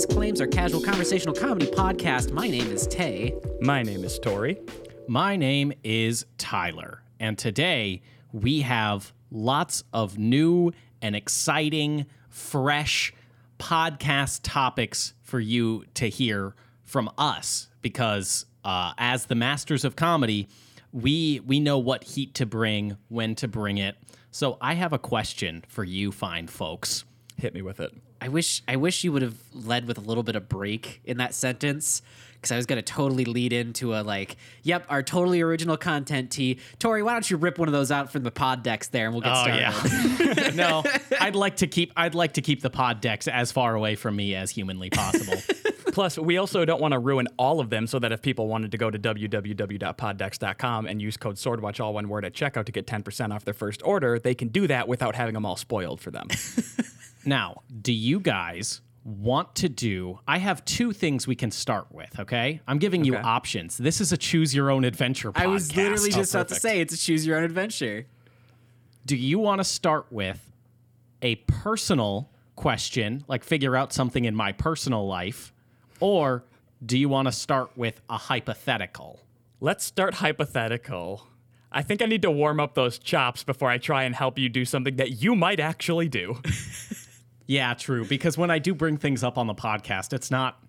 Falsest Claims, our casual conversational comedy podcast. My name is Tay. My name is Tori. My name is Tyler, and today we have lots of new and exciting, fresh podcast topics for you to hear from us because uh, as the masters of comedy, we we know what heat to bring, when to bring it. So I have a question for you fine folks. Hit me with it. I wish I wish you would have led with a little bit of break in that sentence because I was gonna totally lead into a like, yep, our totally original content tee. Tori, why don't you rip one of those out from the pod decks there and we'll get Oh started. yeah. no, I'd like to keep I'd like to keep the pod decks as far away from me as humanly possible. Plus, we also don't want to ruin all of them so that if people wanted to go to www.poddex.com and use code SWORDWATCH all one word at checkout to get 10% off their first order, they can do that without having them all spoiled for them. Now, do you guys want to do? I have two things we can start with, okay? I'm giving you Okay. options. This is a choose your own adventure podcast. I was literally Oh, just about to say it's a choose your own adventure. Do you want to start with a personal question, like figure out something in my personal life, or do you want to start with a hypothetical? Let's start hypothetical. I think I need to warm up those chops before I try and help you do something that you might actually do. Yeah, true. Because when I do bring things up on the podcast, it's not.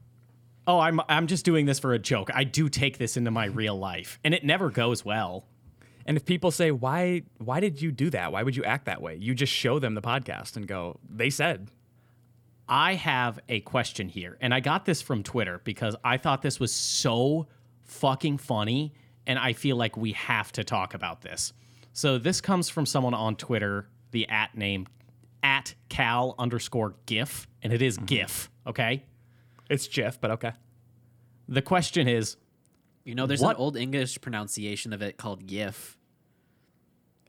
Oh, I'm I'm just doing this for a joke. I do take this into my real life, and it never goes well. and if people say, "Why why did you do that? Why would you act that way?" You just show them the podcast and go, "They said." I have a question here, and I got this from Twitter because I thought this was so fucking funny, and I feel like we have to talk about this. So this comes from someone on Twitter, the at name at cal underscore gif, and it is mm-hmm. gif. Okay. It's Jeff, but okay. The question is, You know, there's What- an old English pronunciation of it called GIF.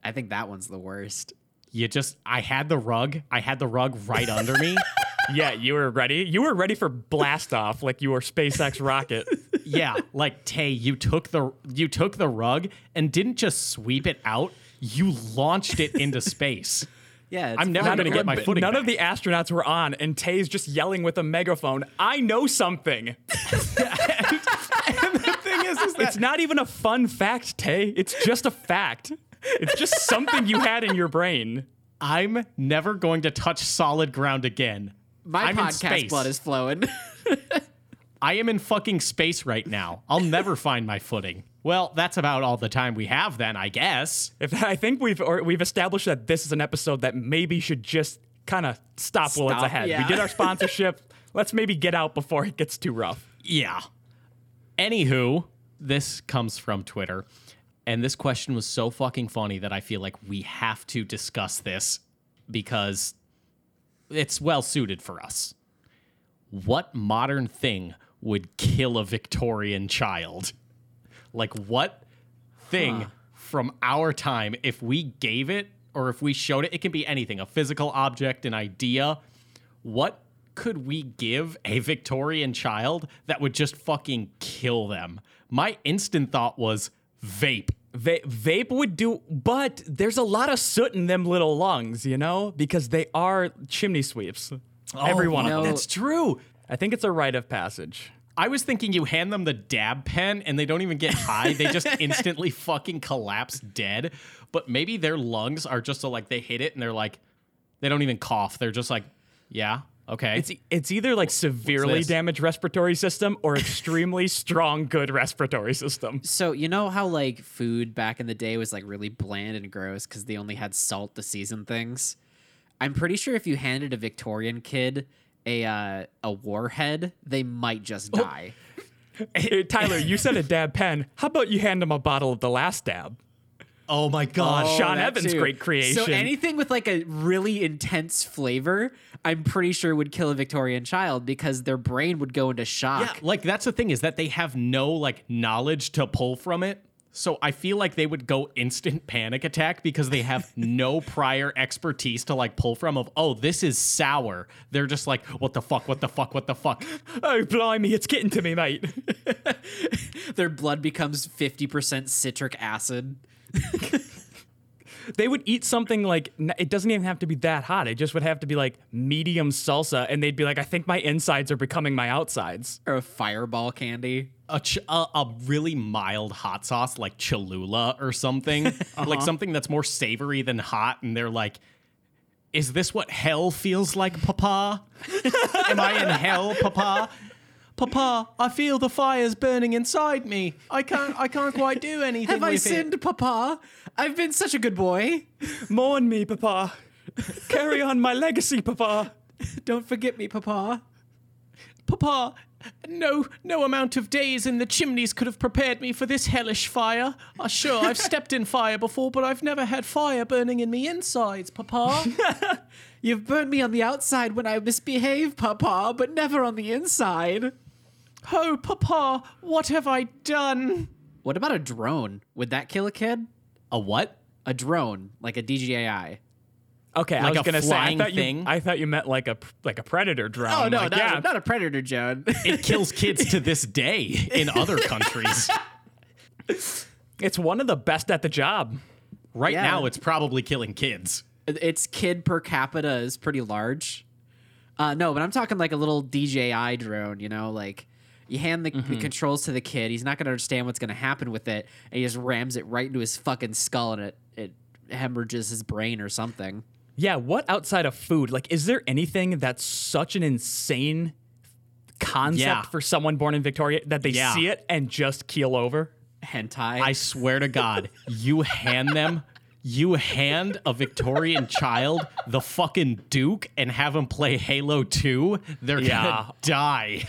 I think that one's the worst. you just I had the rug, I had the rug right under me. Yeah, you were ready. You were ready for blast off like you were SpaceX rocket. yeah, like Tay, you took the you took the rug and didn't just sweep it out. You launched it into space. Yeah, it's I'm never gonna get my footing. None back. of the astronauts were on, and Tay's just yelling with a megaphone. I know something. the thing is, is that It's not even a fun fact, Tay. It's just a fact. It's just something you had in your brain. I'm never going to touch solid ground again. My I'm podcast blood is flowing. I am in fucking space right now. I'll never find my footing. Well, that's about all the time we have then, I guess. If I think we've or we've established that this is an episode that maybe should just kind of stop, while it's ahead. yeah. We did our sponsorship. Let's maybe get out before it gets too rough. Yeah. Anywho, this comes from Twitter. And this question was so fucking funny that I feel like we have to discuss this because it's well suited for us. What modern thing would kill a Victorian child? Like, what thing from our time, if we gave it or if we showed it, it can be anything a physical object, an idea. What could we give a Victorian child that would just fucking kill them? My instant thought was vape. Va- vape would do, but there's a lot of soot in them little lungs, you know, because they are chimney sweeps. Oh, Every one you of them. That's true. I think it's a rite of passage. I was thinking you hand them the dab pen and they don't even get high. they just instantly fucking collapse dead. But maybe their lungs are just so like they hit it and they're like, they don't even cough. They're just like, yeah, okay. It's it's either like severely damaged respiratory system or extremely strong good respiratory system. so you know how like food back in the day was like really bland and gross because they only had salt to season things. I'm pretty sure if you handed a Victorian kid a uh, a warhead, they might just die. Hey, Tyler, you said a dab pen. How about you hand him a bottle of the last dab? oh my God. Oh, Sean Evans' too. great creation. So anything with like a really intense flavor, I'm pretty sure would kill a Victorian child because their brain would go into shock. Yeah, like that's the thing is that they have no like knowledge to pull from it. So I feel like they would go instant panic attack because they have no prior expertise to like pull from of, oh, this is sour. They're just like, what the fuck, what the fuck, what the fuck? oh, blimey, it's getting to me, mate. Their blood becomes 50% citric acid. They would eat something like it doesn't even have to be that hot. It just would have to be like medium salsa, and they'd be like, "I think my insides are becoming my outsides." Or a fireball candy. A, ch- a, a really mild hot sauce like Cholula or something, uh-huh. like something that's more savory than hot, and they're like, "Is this what hell feels like, Papa? Am I in hell, Papa? Papa, I feel the fires burning inside me. I can't, I can't quite do anything. Have I with it." sinned, Papa? I've been such a good boy. Mourn me, Papa. Carry on my legacy, Papa. Don't forget me, Papa. Papa, no, no amount of days in the chimneys could have prepared me for this hellish fire. Uh, sure, I've stepped in fire before, but I've never had fire burning in me insides, Papa. You've burned me on the outside when I misbehave, Papa, but never on the inside. oh, Papa, what have I done? What about a drone? Would that kill a kid? A what? A drone, like a DJI. Okay, I was a gonna say. I thought thing? you. I thought you meant like a like a predator drone. Oh no, like, not, yeah. not a predator, Joan. It kills kids to this day in other countries. It's one of the best at the job. Right Yeah. now, it's probably killing kids. its kid per capita is pretty large. Uh, no, but I'm talking like a little DJI drone. You know, like you hand the, the controls to the kid. He's not going to understand what's going to happen with it, and he just rams it right into his fucking skull, and it it hemorrhages his brain or something. Yeah, what outside of food? Like, is there anything that's such an insane concept Yeah. for someone born in Victoria that they Yeah. see it and just keel over? Hentai. I swear to God, you hand them, you hand a Victorian child the fucking Duke and have him play Halo 2, they're Yeah. gonna die.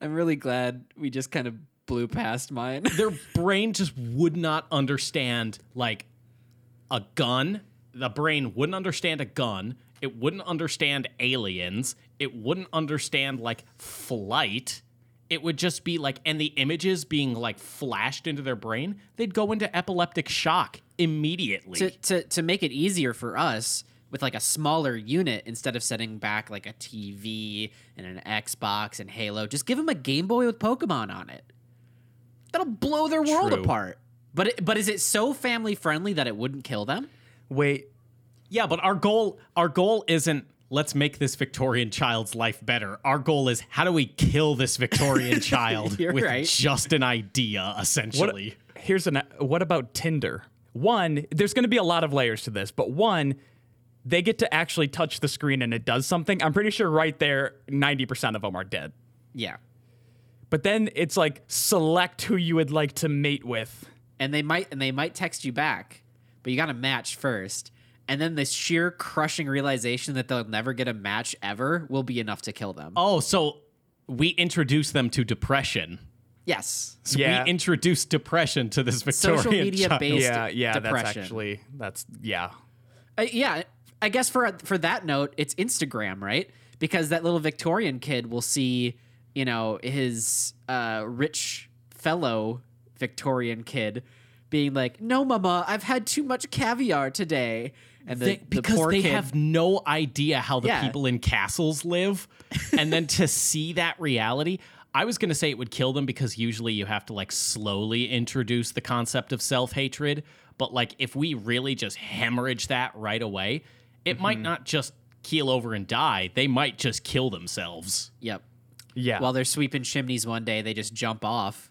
I'm really glad we just kind of blew past mine. Their brain just would not understand like a gun. The brain wouldn't understand a gun. It wouldn't understand aliens. It wouldn't understand like flight. It would just be like, and the images being like flashed into their brain, they'd go into epileptic shock immediately. to, to to make it easier for us with like a smaller unit instead of setting back like a TV and an Xbox and Halo, just give them a Game Boy with Pokemon on it. That'll blow their world True. apart. But it, but is it so family friendly that it wouldn't kill them? Wait, Yeah, but our goal our goal isn't let's make this Victorian child's life better. Our goal is how do we kill this Victorian child with right. just an idea what? essentially. Here's an. What about Tinder? One, there's going to be a lot of layers to this, but one, they get to actually touch the screen and it does something. I'm pretty sure right there, 90% of them are dead. Yeah. But then it's like select who you would like to mate with. And they might and they might text you back, but you got to match first. And then the sheer crushing realization that they'll never get a match ever will be enough to kill them. Oh, so we introduce them to depression. Yes. So Yeah. we introduce depression to this Victorian Social media child. based yeah, yeah, that's actually that's yeah. Uh, yeah, I guess for for that note, it's Instagram, right? Because that little Victorian kid will see, you know, his uh, rich fellow Victorian kid being like, "No, mama, I've had too much caviar today," and the, They- because poor they kid, have no idea how the Yeah. people in castles live and then to see that reality i was going to say it would kill them because usually you have to like slowly introduce the concept of self-hatred but like if we really just hemorrhage that right away it Mm-hmm. might not just keel over and die they might just kill themselves Yep. Yeah. While they're sweeping chimneys one day, they just jump off.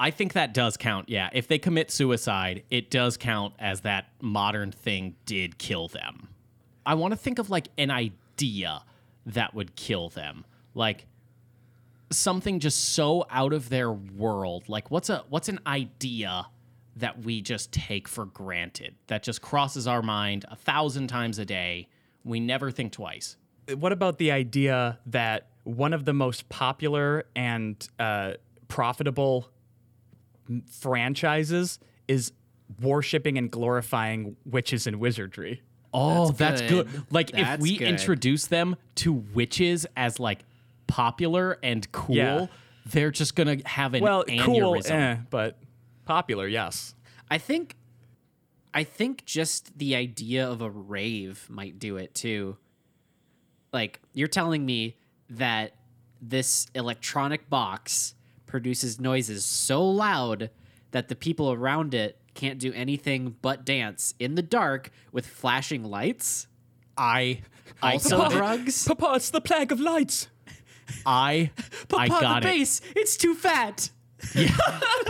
I think that does count. Yeah. If they commit suicide, it does count as that modern thing did kill them. I want to think of like an idea that would kill them. Like something just so out of their world. Like what's a what's an idea that we just take for granted that just crosses our mind a thousand times a day. We never think twice. what about the idea that one of the most popular and uh, profitable franchises is worshipping and glorifying witches and wizardry? Oh, That's that's, good. good. Like if we good. introduce them to witches as like popular and cool, Yeah. they're just gonna have an Well, cool, aneurysm. eh, but popular, yes. I think I think just the idea of a rave might do it too. Like you're telling me that this electronic box produces noises so loud that the people around it can't do anything but dance in the dark with flashing lights. I I Also it. drugs. Papa, it's the plague of lights. I I Papa, got the it. bass, it's too fat. Yeah.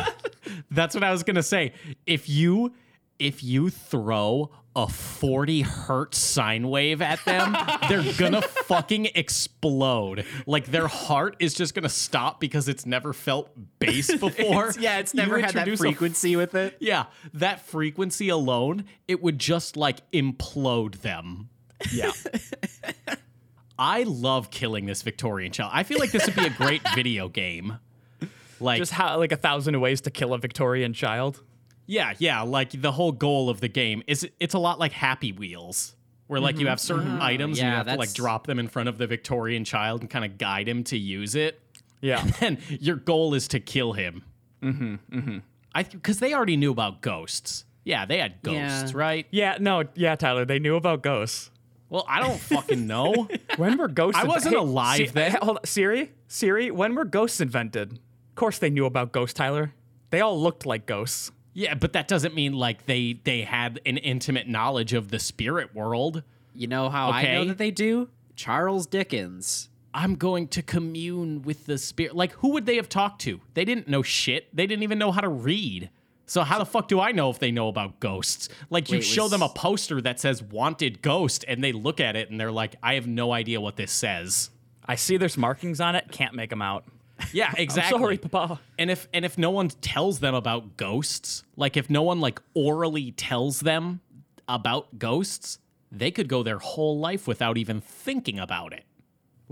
That's what I was gonna say. If you if you throw a 40 hertz sine wave at them, they're gonna fucking explode. Like their heart is just gonna stop because it's never felt bass before. It's- yeah, it's You never had that introduce a frequency with it. Yeah, that frequency alone, it would just like implode them. Yeah. I love killing this Victorian child. I feel like this would be a great video game. Like, Just how like a thousand ways to kill a Victorian child. Yeah, yeah. Like the whole goal of the game is it's a lot like Happy Wheels, where like you have certain items and you Yeah, have to like drop them in front of the Victorian child and kind of guide him to use it. Yeah. And your goal is to kill him. Mm-hmm. Mm-hmm. I because they already knew about ghosts. Yeah, they had ghosts, Yeah. right? yeah, no, yeah, Tyler, they knew about ghosts. Well, I don't fucking know. When were ghosts I wasn't alive then. hey, hold on. Siri? Siri, when were ghosts invented? Of course they knew about ghosts, Tyler. They all looked like ghosts. Yeah, but that doesn't mean like they they had an intimate knowledge of the spirit world. You know how I know that they do? Charles Dickens. I'm going to commune with the spirit. Like, who would they have talked to? They didn't know shit. They didn't even know how to read. So how the fuck do I know if they know about ghosts? Like, you Wait, show was- them a poster that says "wanted ghost," and they look at it and they're like, "I have no idea what this says." I see there's markings on it, can't make them out. Yeah, exactly. I'm sorry, Papa. And if and if no one tells them about ghosts, like if no one like orally tells them about ghosts, they could go their whole life without even thinking about it.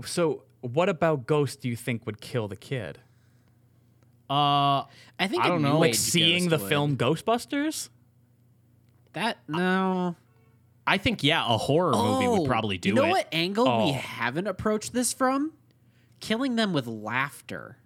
So, what about ghosts do you think would kill the kid? Uh, I think I a don't know. Like seeing the would. film Ghostbusters? That no. I think yeah, a horror movie would probably do Oh, You know it. what angle Oh. we haven't approached this from? Killing them with laughter.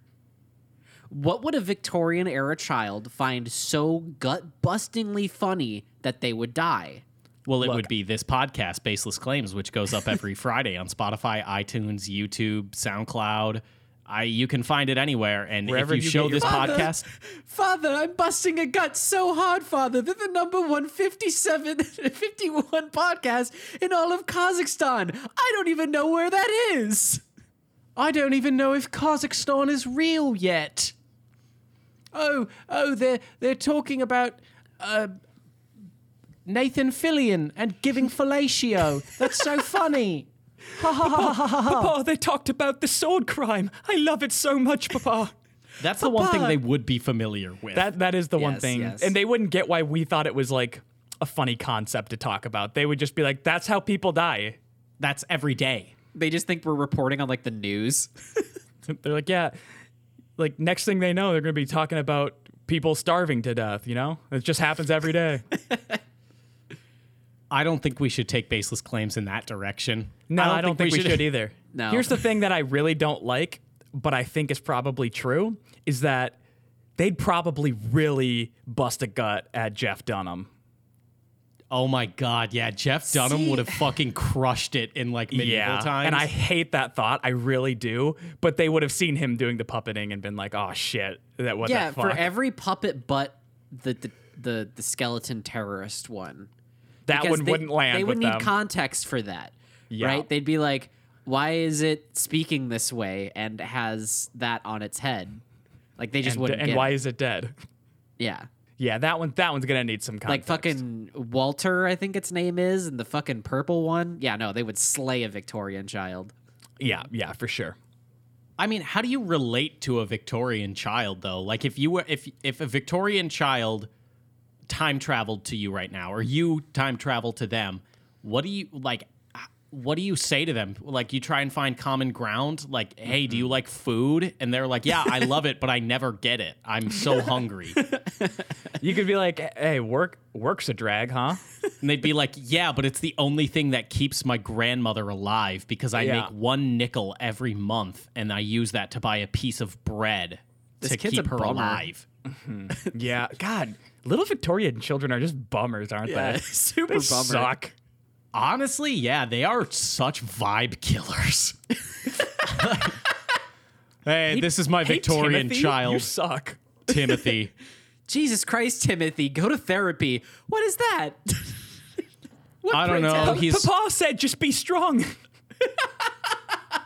What would a Victorian era child find so gut bustingly funny that they would die? Well, it Look. would be this podcast, Baseless Claims, which goes up every Friday on Spotify, iTunes, YouTube, SoundCloud. I you can find it anywhere, and Wherever if you, you show this Father. podcast, Father, I'm busting a gut so hard, Father, that the number 157, 51 podcast in all of Kazakhstan. I don't even know where that is. I don't even know if Kazakhstan is real yet. Oh, oh, they're they're talking about uh, Nathan Fillion and giving fellatio. That's so funny. Papa, they talked about the sword crime. I love it so much, Papa. That's the one thing Papa. they would be familiar with. that that is the one Yes, thing. yes. And they wouldn't get why we thought it was like a funny concept to talk about. They would just be like, that's how people die. That's every day. They just think we're reporting on like the news. They're like, yeah, like next thing they know, they're going to be talking about people starving to death, you know? It just happens every day. I don't think we should take baseless claims in that direction. No, I don't, think, we should, either. No. Here's the thing that I really don't like, but I think is probably true, is that they'd probably really bust a gut at Jeff Dunham. Oh my god, yeah, Jeff Dunham See- would have fucking crushed it in like medieval times. And I hate that thought. I really do. But they would have seen him doing the puppeting and been like, oh shit. That what yeah, the for every puppet but the the, the, the skeleton terrorist one. that Because one they, wouldn't land They would need them. context for that. Yeah. Right? They'd be like, why is it speaking this way and has that on its head? Like they just and wouldn't and get why it. is it dead? Yeah. Yeah, that one that one's gonna need some Like fucking Walter, I think its name is, and the fucking purple one. Yeah, no, they would slay a Victorian child. Yeah, yeah, for sure. I mean, how do you relate to a Victorian child though? Like if you were if if a Victorian child time traveled to you right now or you time travel to them, what do you like h- what do you say to them? Like you try and find common ground? Like, "Hey, do you mm-hmm. like food?" And they're like, "Yeah, I love it, but I never get it. I'm so hungry." You could be like, hey, work work's a drag, huh? And they'd be like, "Yeah, but it's the only thing that keeps my grandmother alive because I Yeah. make one nickel every month and I use that to buy a piece of bread This to kid's keep her bummer. alive." Mm-hmm. yeah. God, little Victorian children are just bummers, aren't they? super They bummer. suck. Honestly, yeah, they are such vibe killers. hey, this is my Hey, Victorian Timothy, You child, suck. Timothy. Jesus Christ, Timothy, go to therapy. What is that? What I don't know. He's- Papa said just be strong.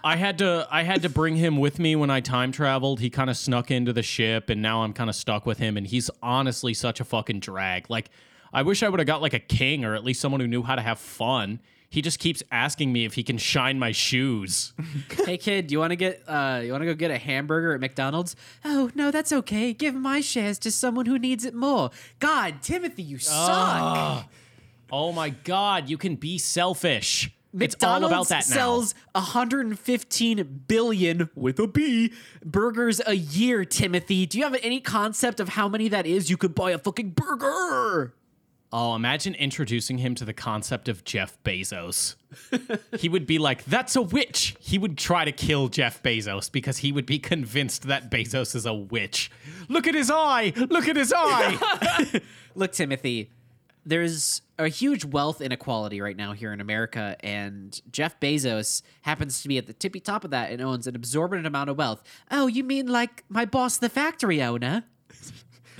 I had to I had to bring him with me when I time traveled. He kind of snuck into the ship and now I'm kind of stuck with him and he's honestly such a fucking drag. Like I wish I would have got like a king or at least someone who knew how to have fun. He just keeps asking me if he can shine my shoes. hey kid, do you want to get uh you want to go get a hamburger at McDonald's? Oh, no, that's okay. Give my shares to someone who needs it more. God, Timothy, you suck. Oh my god, you can be selfish. it's all McDonald's about that now. sells 115 billion with a B burgers a year, Timothy. Do you have any concept of how many that is? You could buy a fucking burger. Oh, imagine introducing him to the concept of Jeff Bezos. he would be like, that's a witch. He would try to kill Jeff Bezos because he would be convinced that Bezos is a witch. Look at his eye. Look at his eye. Look, Timothy, there's a huge wealth inequality right now here in America, and Jeff Bezos happens to be at the tippy top of that and owns an absorbent amount of wealth. Oh, you mean like my boss, the factory owner?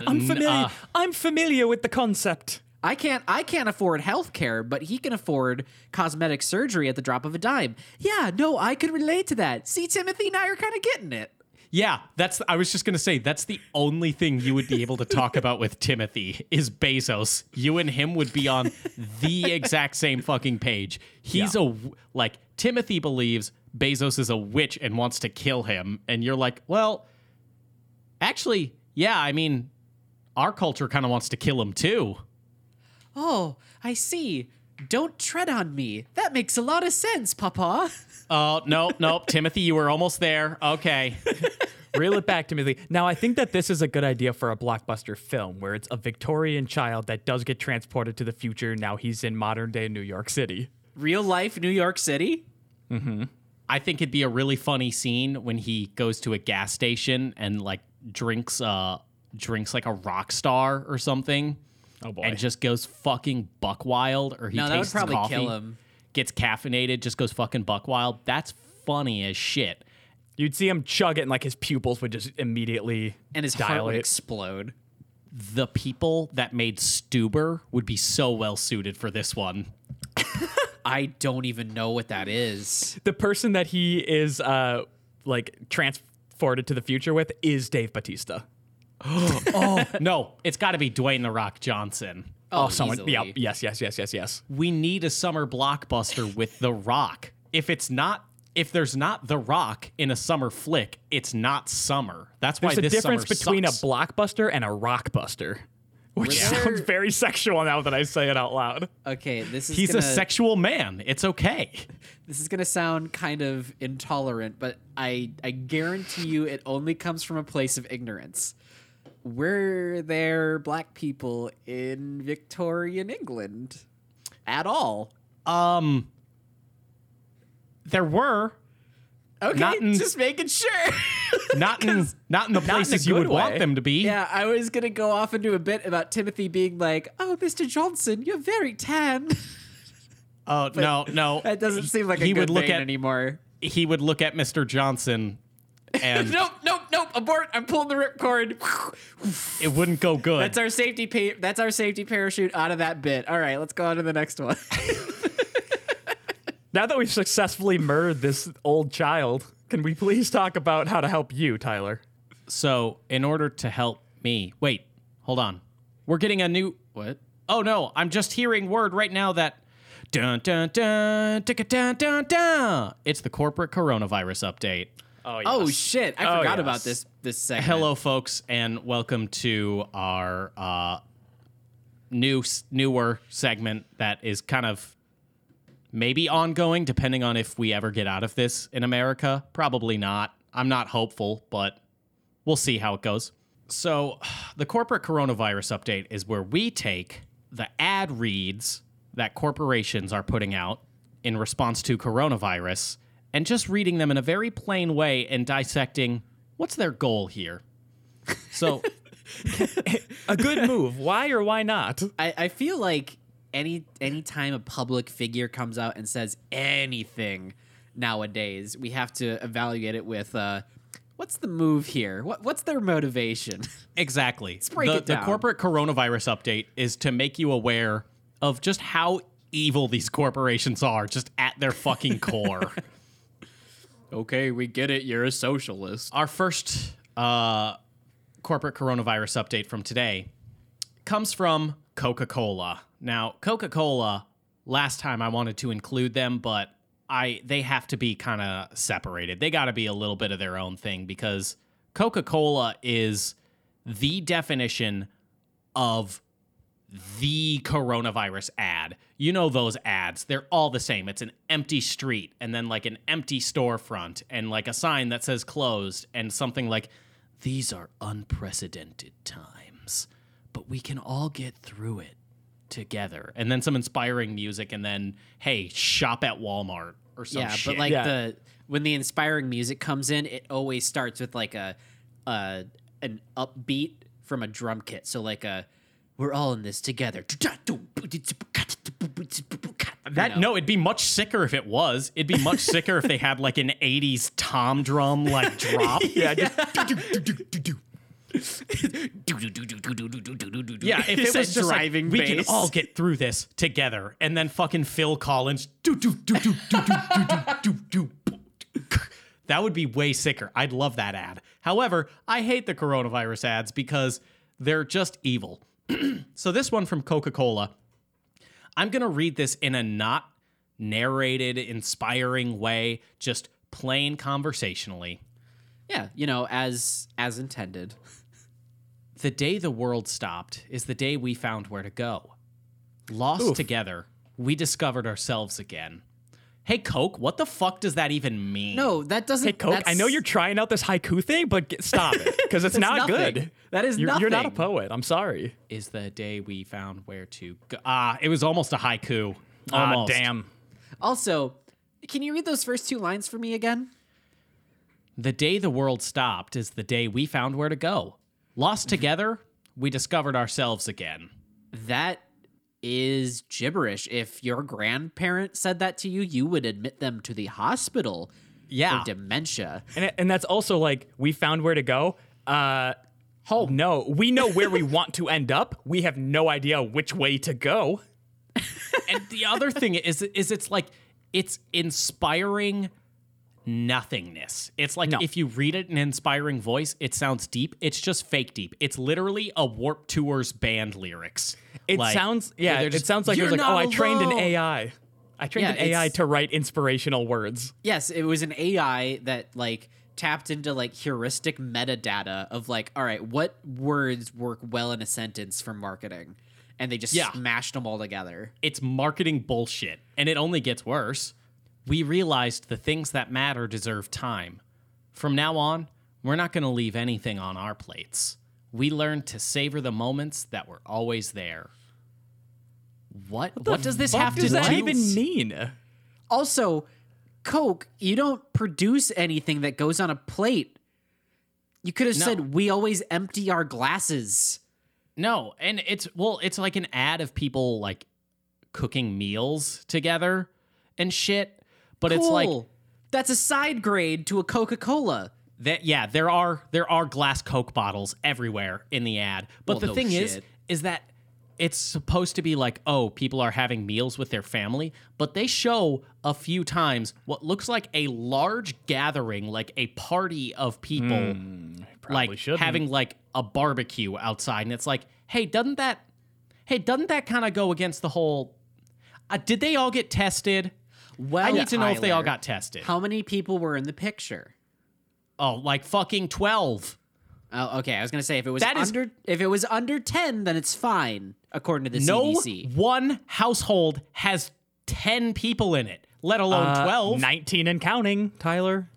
I'm familiar. uh. I'm familiar with the concept. I can't I can't afford health care, but he can afford cosmetic surgery at the drop of a dime. Yeah, no, I could relate to that. See, Timothy, now you're kind of getting it. yeah, that's I was just going to say that's the only thing you would be able to talk about with Timothy is Bezos. You and him would be on the exact same fucking page. He's a like Timothy believes Bezos is a witch and wants to kill him and you're like, "Well, actually, yeah, I mean, our culture kind of wants to kill him too." Oh, I see. Don't tread on me. That makes a lot of sense, Papa. Oh, no, no, Timothy, you were almost there. Okay. Reel it back, Timothy. Now, I think that this is a good idea for a blockbuster film where it's a Victorian child that does get transported to the future. Now he's in modern day New York City. Real life New York City? I think it'd be a really funny scene when he goes to a gas station and like drinks uh drinks like a rock star or something. Oh, boy. And just goes fucking buck wild or he No, that would tastes probably coffee, kill him. Gets caffeinated, just goes fucking buck wild. That's funny as shit. You'd see him chug it, and like his pupils would just immediately And his heart would explode. The people that made Stuber would be so well suited for this one. I don't even know what that is. the person that he is uh like transported to the future with is Dave Batista. Oh no, it's got to be Dwayne the Rock Johnson. Oh, oh someone. easily. Yeah. Yes. Yes. Yes. Yes. Yes. we need a summer blockbuster with The Rock. If it's not, if there's not The Rock in a summer flick, it's not summer. That's why There's a this difference summer between sucks. a blockbuster and a rockbuster, which Yeah. sounds very sexual now that I say it out loud. Okay, this is He's gonna, a sexual man. It's okay. This is gonna sound kind of intolerant, but I I guarantee you it only comes from a place of ignorance. Were there black people in Victorian England at all? Um, there were Okay, Not in- just making sure. not in not in the in places you would good want them to be. yeah, I was gonna go off into a bit about Timothy being like, "Oh, Mr. Johnson, you're very tan." Oh no, no. that doesn't seem like a he good would look at anymore. he would look at Mr. Johnson, and Nope, nope, nope. Abort! I'm pulling the ripcord. it wouldn't go good. That's our safety. Pa- that's our safety parachute out of that bit. All right, let's go on to the next one. Now that we've successfully murdered this old child, can we please talk about how to help you, Tyler? So, in order to help me, wait, hold on. We're getting a new what? Oh no, I'm just hearing word right now that dun dun dun ticka dun dun dun. It's the corporate coronavirus update. Oh, oh shit! I Oh, forgot yes. about this. This segment. Hello, folks, and welcome to our uh, new newer segment that is kind of maybe ongoing, depending on if we ever get out of this in America. Probably not. I'm not hopeful, but we'll see how it goes. So, the corporate coronavirus update is where we take the ad reads that corporations are putting out in response to coronavirus and just reading them in a very plain way and dissecting what's their goal here. So, a good move. Why or why not? I, I feel like any anytime a public figure comes out and says anything nowadays, we have to evaluate it with uh, what's the move here? What what's their motivation? Exactly. Let's break the, it the corporate coronavirus update is to make you aware of just how evil these corporations are, just at their fucking core. okay, we get it. You're a socialist. Our first uh, corporate coronavirus update from today comes from Coca Cola. Now, Coca Cola, last time I wanted to include them, but I they have to be kind of separated. They got to be a little bit of their own thing because Coca Cola is the definition of the coronavirus ad. You know those ads. They're all the same. It's an empty street and then like an empty storefront and like a sign that says closed and something like these are unprecedented times, but we can all get through it together. And then some inspiring music and then hey, shop at Walmart or some yeah, shit. but like Yeah. the when the inspiring music comes in, it always starts with like a uh an upbeat from a drum kit. So like a we're all in this together. That you know? no, it'd be much sicker if it was. It'd be much sicker if they had like an '80s tom drum like drop. yeah, yeah, if it was driving like, we can all get through this together, and then fucking Phil Collins, that would be way sicker. I'd love that ad. However, I hate the coronavirus ads because they're just evil. so this one from Coca-Cola, I'm gonna read this in a not narrated, inspiring way, just plain conversationally. Yeah, you know, as as intended. The day the world stopped is the day we found where to go. Lost together, we discovered ourselves again. Hey, Coke, what the fuck does that even mean? No, that doesn't. hey, Coke, I know you're trying out this haiku thing, but get, stop it because it's not nothing. good. That is you're, you're not a poet. I'm sorry. Is the day we found where to go. Ah, it was almost a haiku. Ah, Almost. damn. Also, can you read those first two lines for me again? The day the world stopped is the day we found where to go. Lost together, we discovered ourselves again. That is gibberish. If your grandparent said that to you, you would admit them to the hospital Yeah. for dementia. And, and that's also like we found where to go. Uh, Home. no, we know where we want to end up. We have no idea which way to go. and the other thing is is it's like it's inspiring nothingness. It's like No. if you read it in an inspiring voice, it sounds deep. It's just fake deep. It's literally a Warp Tours band lyrics. It Like, sounds yeah. they're It sounds like it was "You're like oh, not I trained an. AI. I trained Yeah, an AI to write inspirational words. Yes, it was an AI that like tapped into like heuristic metadata of like, all right, what words work well in a sentence for marketing, and they just Yeah. smashed them all together. It's marketing bullshit, and it only gets worse. We realized the things that matter deserve time. From now on, we're not going to leave anything on our plates. We learned to savor the moments that were always there. What? What, does this Fuck have does to that do? even mean? Also, Coke, you don't produce anything that goes on a plate. You could have No. said, "We always empty our glasses." No, and it's well, it's like an ad of people like cooking meals together and shit. But it's like that's a side grade to a Coca Cola. that yeah, there are there are glass Coke bottles everywhere in the ad. But Well, the no thing is shit. is that it's supposed to be like, oh, people are having meals with their family, but they show a few times what looks like a large gathering, like a party of people like shouldn't. having like a barbecue outside and it's like, "Hey, doesn't that Hey, doesn't that kind of go against the whole uh, did they all get tested? Well, I need to know if they all got tested. How many people were in the picture? oh, like fucking 12. Oh, okay. I was gonna say if it was That is- under if it was under ten, then it's fine according to the no CDC. one household has 10 people in it, let alone Uh, 12. 19 and counting, Tyler.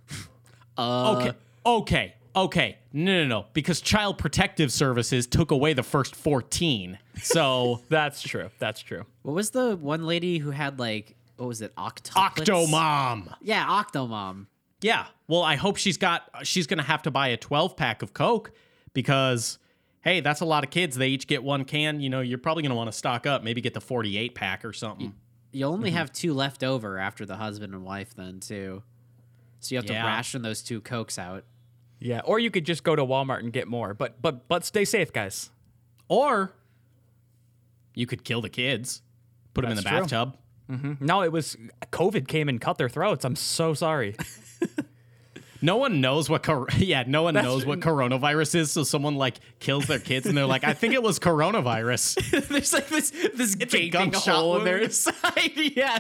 Uh, okay. Okay. Okay. No, no, no. Because Child Protective Services took away the first 14. So, That's true. That's true. What was the one lady who had like what was it? Octoplets? Octomom. Yeah, Octomom. Yeah. Well, I hope she's got, she's going to have to buy a 12 pack of Coke because, hey, that's a lot of kids. They each get one can. You know, you're probably going to want to stock up, maybe get the 48 pack or something. You only have two left over after the husband and wife, then too. So you have Yeah. to ration those two cokes out. Yeah, or you could just go to Walmart and get more. But but but stay safe, guys. Or you could kill the kids, put them in the That's true. bathtub. No, it was COVID came and cut their throats. I'm so sorry. No one knows what cor- yeah, no one knows what coronavirus is. So someone like kills their kids and they're like, I think it was coronavirus. There's like this this a gaping hole in their side. yeah.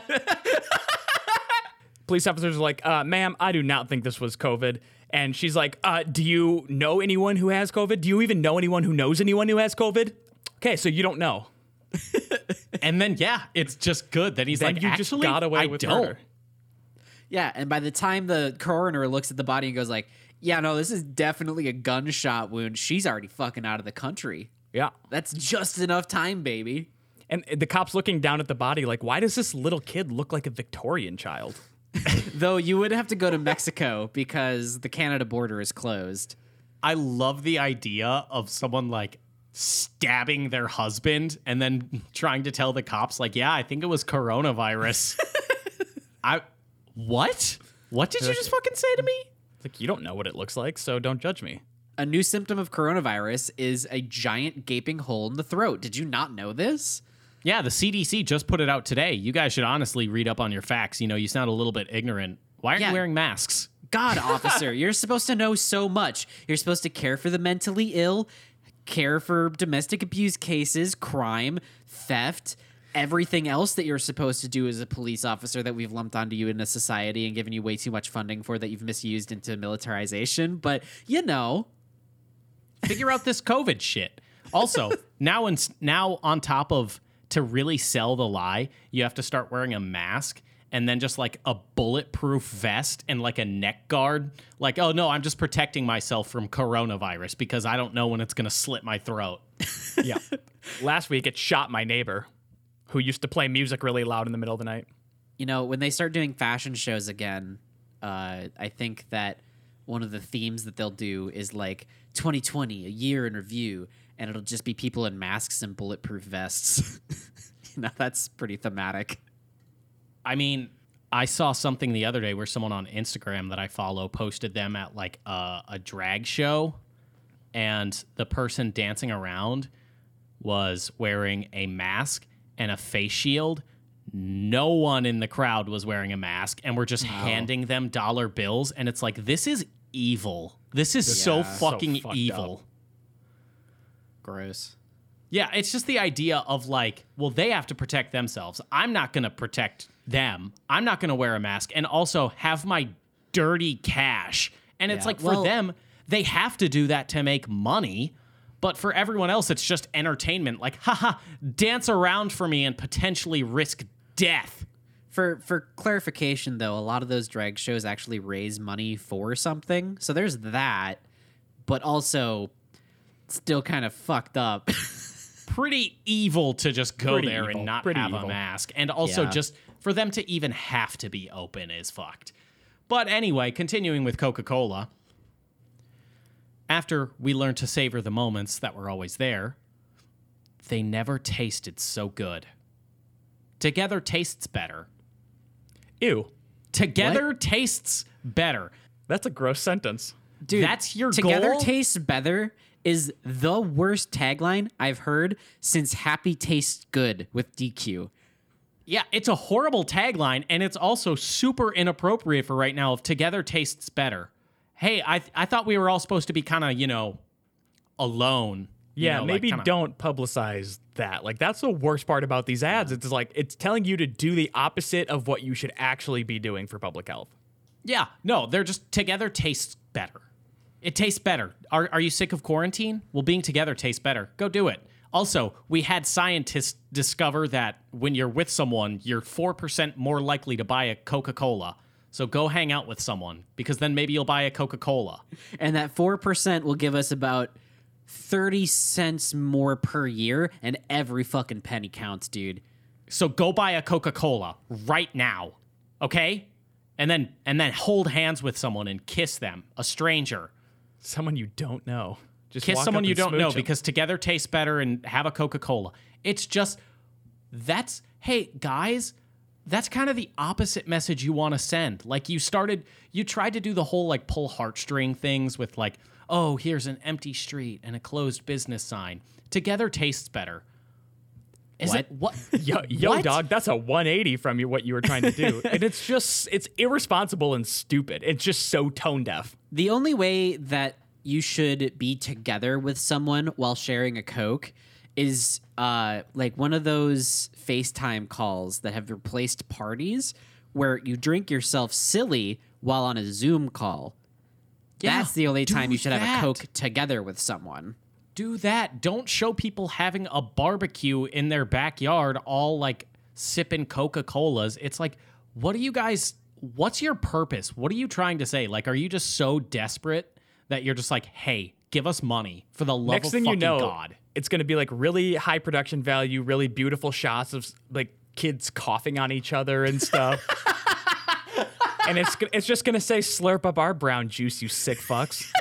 Police officers are like, uh, "Ma'am, I do not think this was COVID." And she's like, uh, "Do you know anyone who has COVID? Do you even know anyone who knows anyone who has COVID?" Okay, so you don't know. and then yeah, it's just good that he's Then like, you just got away I with don't. murder. Yeah, and by the time the coroner looks at the body and goes like, "Yeah, no, this is definitely a gunshot wound." She's already fucking out of the country. Yeah. That's just enough time, baby. And the cops looking down at the body, like, why does this little kid look like a Victorian child? Though you would have to go to Mexico because the Canada border is closed. I love the idea of someone like stabbing their husband and then trying to tell the cops like, "Yeah, I think it was coronavirus." I what? What did you just fucking say to me? It's like, you don't know what it looks like, so don't judge me. A new symptom of coronavirus is a giant gaping hole in the throat. Did you not know this? Yeah, the CDC just put it out today. You guys should honestly read up on your facts. You know, you sound a little bit ignorant. Why aren't Yeah. you wearing masks? God, officer, you're supposed to know so much. You're supposed to care for the mentally ill, care for domestic abuse cases, crime, theft, everything else that you're supposed to do as a police officer that we've lumped onto you in a society and given you way too much funding for that you've misused into militarization. But you know, Figure out this COVID shit. Also, now and now on top of to really sell the lie, you have to start wearing a mask and then just like a bulletproof vest and like a neck guard. Like, oh no, I'm just protecting myself from coronavirus because I don't know when it's gonna slit my throat. Yeah. Last week, it shot my neighbor who used to play music really loud in the middle of the night. you know, when they start doing fashion shows again, uh, I think that one of the themes that they'll do is like 2020, a year in review, and it'll just be people in masks and bulletproof vests. you know, that's pretty thematic. I mean, I saw something the other day where someone on Instagram that I follow posted them at like a, a drag show, and the person dancing around was wearing a mask and a face shield. No one in the crowd was wearing a mask, and we're just handing them dollar bills. And it's like, this is evil. This is so Yeah. So fucking fucked evil. up. Gross. Yeah, it's just the idea of like, well, they have to protect themselves. I'm not going to protect them. I'm not going to wear a mask and also have my dirty cash. And it's Yeah, like for well- them, they have to do that to make money. But for everyone else, it's just entertainment. Like, haha, dance around for me and potentially risk death. For for clarification though, a lot of those drag shows actually raise money for something. So there's that, but also still kind of fucked up. Pretty evil to just go Pretty there evil, and not pretty have a mask. And also Yeah. just for them to even have to be open is fucked. But anyway, continuing with Coca Cola. After we learned to savor the moments that were always there, they never tasted so good. Together tastes better. Ew. Together tastes better. That's a gross sentence. Dude, That's your together goal? tastes better is the worst tagline I've heard since Happy Tastes Good with DQ. Yeah, it's a horrible tagline, and it's also super inappropriate for right now. If together tastes better, hey, I I thought we were all supposed to be kind of you know alone. you Yeah, know, like maybe kinda- don't publicize that. Like that's the worst part about these ads. It's like it's telling you to do the opposite of what you should actually be doing for public health. Yeah, no, they're just together tastes better. It tastes better. Are are you sick of quarantine? Well, being together tastes better. Go do it. Also, we had scientists discover that when you're with someone, you're 4% more likely to buy a Coca Cola. So go hang out with someone because then maybe you'll buy a Coca Cola. And that 4% will give us about 30 cents more per year, and every fucking penny counts, dude. So go buy a Coca-Cola right now. Okay? And then and then hold hands with someone and kiss them, a stranger. Someone you don't know. Just Kiss someone you don't know because together tastes better and have a Coca-Cola. It's just that's hey guys, that's kind of the opposite message you want to send. Like you started, you tried to do the whole like pull heartstring things with like, oh, here's an empty street and a closed business sign. Together tastes better. Is What? it what? Yo, yo What? dog, that's a 180 from you, what you were trying to do. and it's just, it's irresponsible and stupid. It's just so tone deaf. The only way that you should be together with someone while sharing a Coke is uh, like one of those FaceTime calls that have replaced parties where you drink yourself silly while on a Zoom call. Yeah, That's the only time you should have a Coke together with someone. Do that. Don't show people having a barbecue in their backyard, all like sipping Coca Colas. It's like, what are you guys? What's your purpose? What are you trying to say? Like, are you just so desperate that you're just like, hey, give us money for the love Next of thing you fucking know, God? it's going to be like really high production value, really beautiful shots of like kids coughing on each other and stuff. and it's it's just going to say slurp up our brown juice, you sick fucks.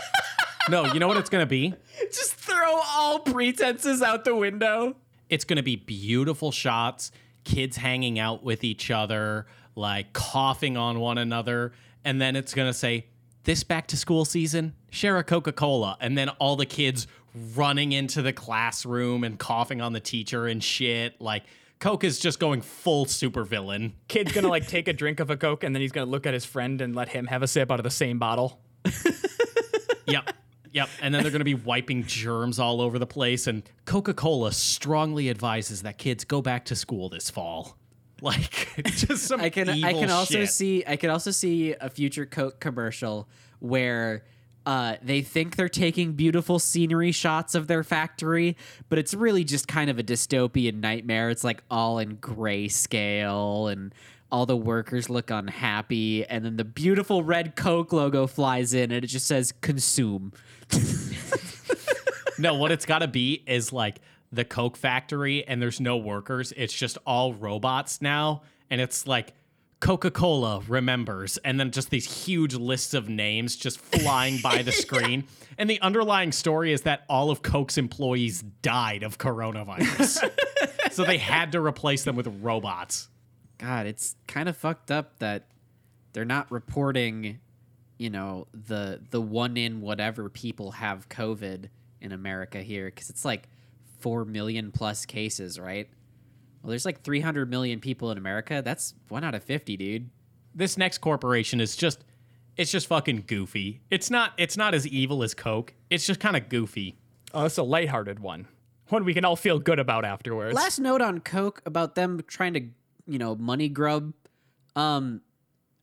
No, you know what it's gonna be? Just throw all pretenses out the window. It's gonna be beautiful shots, kids hanging out with each other, like coughing on one another, and then it's gonna say, "This back to school season, share a Coca Cola," and then all the kids running into the classroom and coughing on the teacher and shit. Like Coke is just going full supervillain. Kid's going to like take a drink of a Coke and then he's going to look at his friend and let him have a sip out of the same bottle. Yep. Yep. And then they're going to be wiping germs all over the place. And Coca Cola strongly advises that kids go back to school this fall. Like, just some I can I can also shit. see I can also see a future Coke commercial where uh, they think they're taking beautiful scenery shots of their factory, but it's really just kind of a dystopian nightmare. It's like all in grayscale and all the workers look unhappy, and then the beautiful red Coke logo flies in and it just says consume. No, what it's got to be is like the Coke factory, and there's no workers. It's just all robots now, and it's like Coca Cola remembers, and then just these huge lists of names just flying by the screen. And the underlying story is that all of Coke's employees died of coronavirus, so they had to replace them with robots. God, it's kind of fucked up that they're not reporting, you know, the the one in whatever people have COVID in America here because it's like four million plus cases, right? Well, there's like 300 million people in America. That's one out of 50, dude. This next corporation is just. It's just fucking goofy. It's not. It's not as evil as Coke. It's just kind of goofy. Oh, it's a lighthearted one. One we can all feel good about afterwards. Last note on Coke about them trying to, you know, money grub. Um,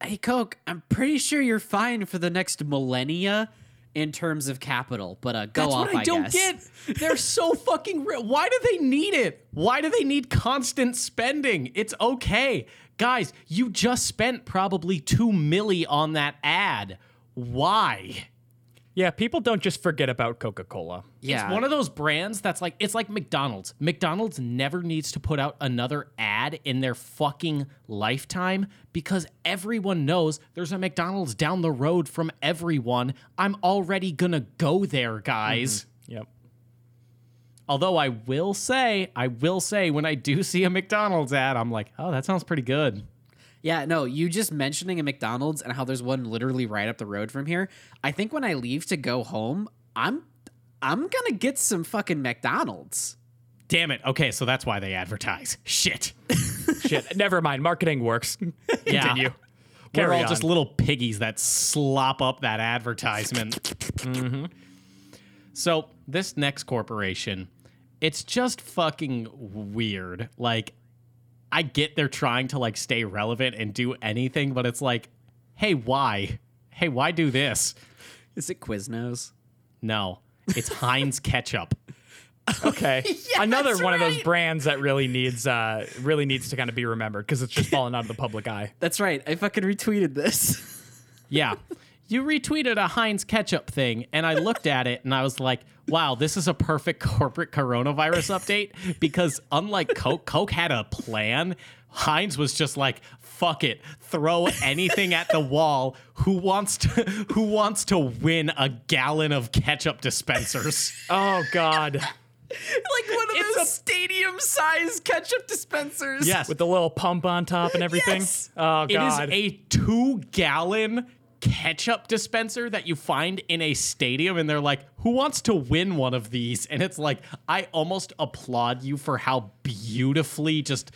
hey Coke, I'm pretty sure you're fine for the next millennia in terms of capital, but uh, go That's off. what I, don't guess. get. They're so fucking real. Why do they need it? Why do they need constant spending? It's okay. Guys, you just spent probably 2 milli on that ad. Why? Yeah, people don't just forget about Coca Cola. Yeah, It's one of those brands that's like it's like McDonald's. McDonald's never needs to put out another ad in their fucking lifetime because everyone knows there's a McDonald's down the road from everyone. I'm already going to go there, guys. Mm-hmm. Yep. Although I will say, I will say, when I do see a McDonald's ad, I'm like, oh, that sounds pretty good. Yeah, no, you just mentioning a McDonald's and how there's one literally right up the road from here. I think when I leave to go home, I'm I'm gonna get some fucking McDonald's. Damn it. Okay, so that's why they advertise. Shit. Shit. Never mind. Marketing works. Continue. We're Carry all on. just little piggies that slop up that advertisement. Mm-hmm. So, this next corporation, it's just fucking weird. Like, I get they're trying to like stay relevant and do anything, but it's like, hey, why? Hey, why do this? Is it Quiznos? No, it's Heinz ketchup. Okay. Another that's one of those brands that really needs uh really needs to kind of be remembered because it's just fallen out of the public eye. That's right. I fucking retweeted this. Yeah. You retweeted a Heinz ketchup thing, and I looked at it and I was like, wow, this is a perfect corporate coronavirus update because unlike Coke, Coke had a plan. Heinz was just like, fuck it, throw anything at the wall. Who wants to who wants to win a gallon of ketchup dispensers? Oh God. like one of It's those a- stadium-sized ketchup dispensers. Yes. with the little pump on top and everything. Yes. Oh god. It is god. a two gallon ketchup dispenser that you find in a stadium, and they're like, Who wants to win one of these? And it's like, I almost applaud you for how beautifully just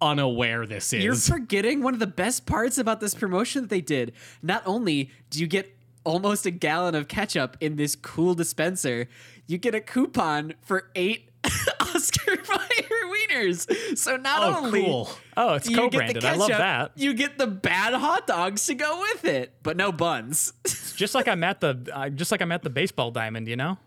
unaware this is. You're forgetting one of the best parts about this promotion that they did. Not only do you get almost a gallon of ketchup in this cool dispenser, you get a coupon for eight Oscar Mayer wieners. So not oh, only cool. oh, it's you get the co-branded. I love that. You get the bad hot dogs to go with it, but no buns. Just like I'm at the, uh, just like I'm at the baseball diamond. You know.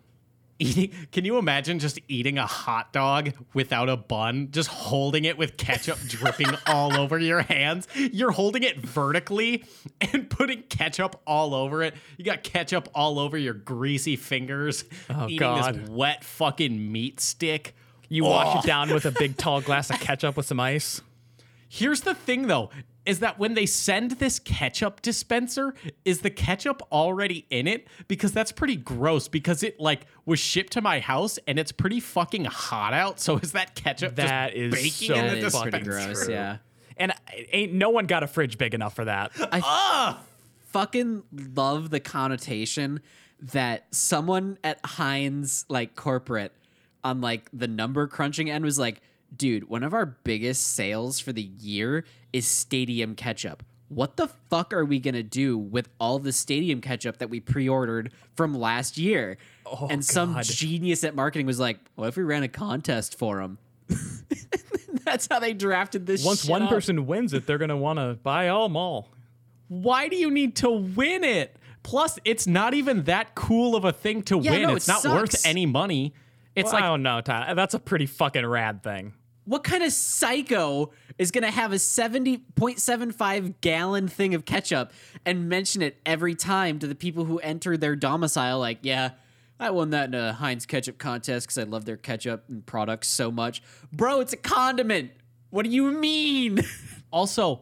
Eating, can you imagine just eating a hot dog without a bun, just holding it with ketchup dripping all over your hands? You're holding it vertically and putting ketchup all over it. You got ketchup all over your greasy fingers. Oh, eating God. this wet fucking meat stick. You wash it down with a big tall glass of ketchup with some ice. Here's the thing though, is that when they send this ketchup dispenser, is the ketchup already in it? Because that's pretty gross because it like was shipped to my house and it's pretty fucking hot out. So is that ketchup That just is baking so in the That is fucking pretty gross, yeah. And uh, ain't no one got a fridge big enough for that. I fucking love the connotation that someone at Heinz like corporate on like the number crunching end was like, dude, one of our biggest sales for the year is stadium ketchup. What the fuck are we gonna do with all the stadium ketchup that we pre-ordered from last year? Oh, and some God. genius at marketing was like, "What if we ran a contest for them?" That's how they drafted this. Once one up. person wins it, they're gonna want to buy all mall. Why do you need to win it? Plus, it's not even that cool of a thing to Yeah, win. no, it's it not worth any money. It's Well, I like don't know, Ty. That's a pretty fucking rad thing. What kind of psycho is going to have a 70.75 gallon thing of ketchup and mention it every time to the people who enter their domicile? Like, yeah, I won that in a Heinz ketchup contest because I love their ketchup and products so much. Bro, it's a condiment. What do you mean? also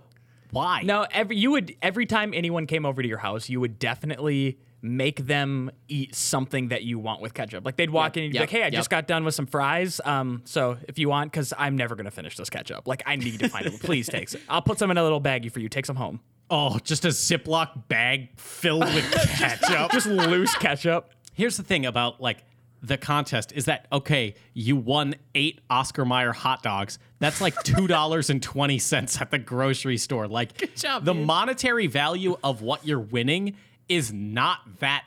why? No, every you would every time anyone came over to your house, you would definitely make them eat something that you want with ketchup. Like they'd walk in and you'd be yep, like, "Hey, I yep. just got done with some fries. Um, so if you want, because I'm never gonna finish this ketchup. Like I need to find it. Please take some. I'll put some in a little baggie for you. Take some home. Oh, just a Ziploc bag filled with ketchup. Just loose ketchup. Here's the thing about like the contest is that okay, you won eight Oscar Mayer hot dogs. That's like two dollars and twenty cents at the grocery store. Like job, the dude. monetary value of what you're winning is not that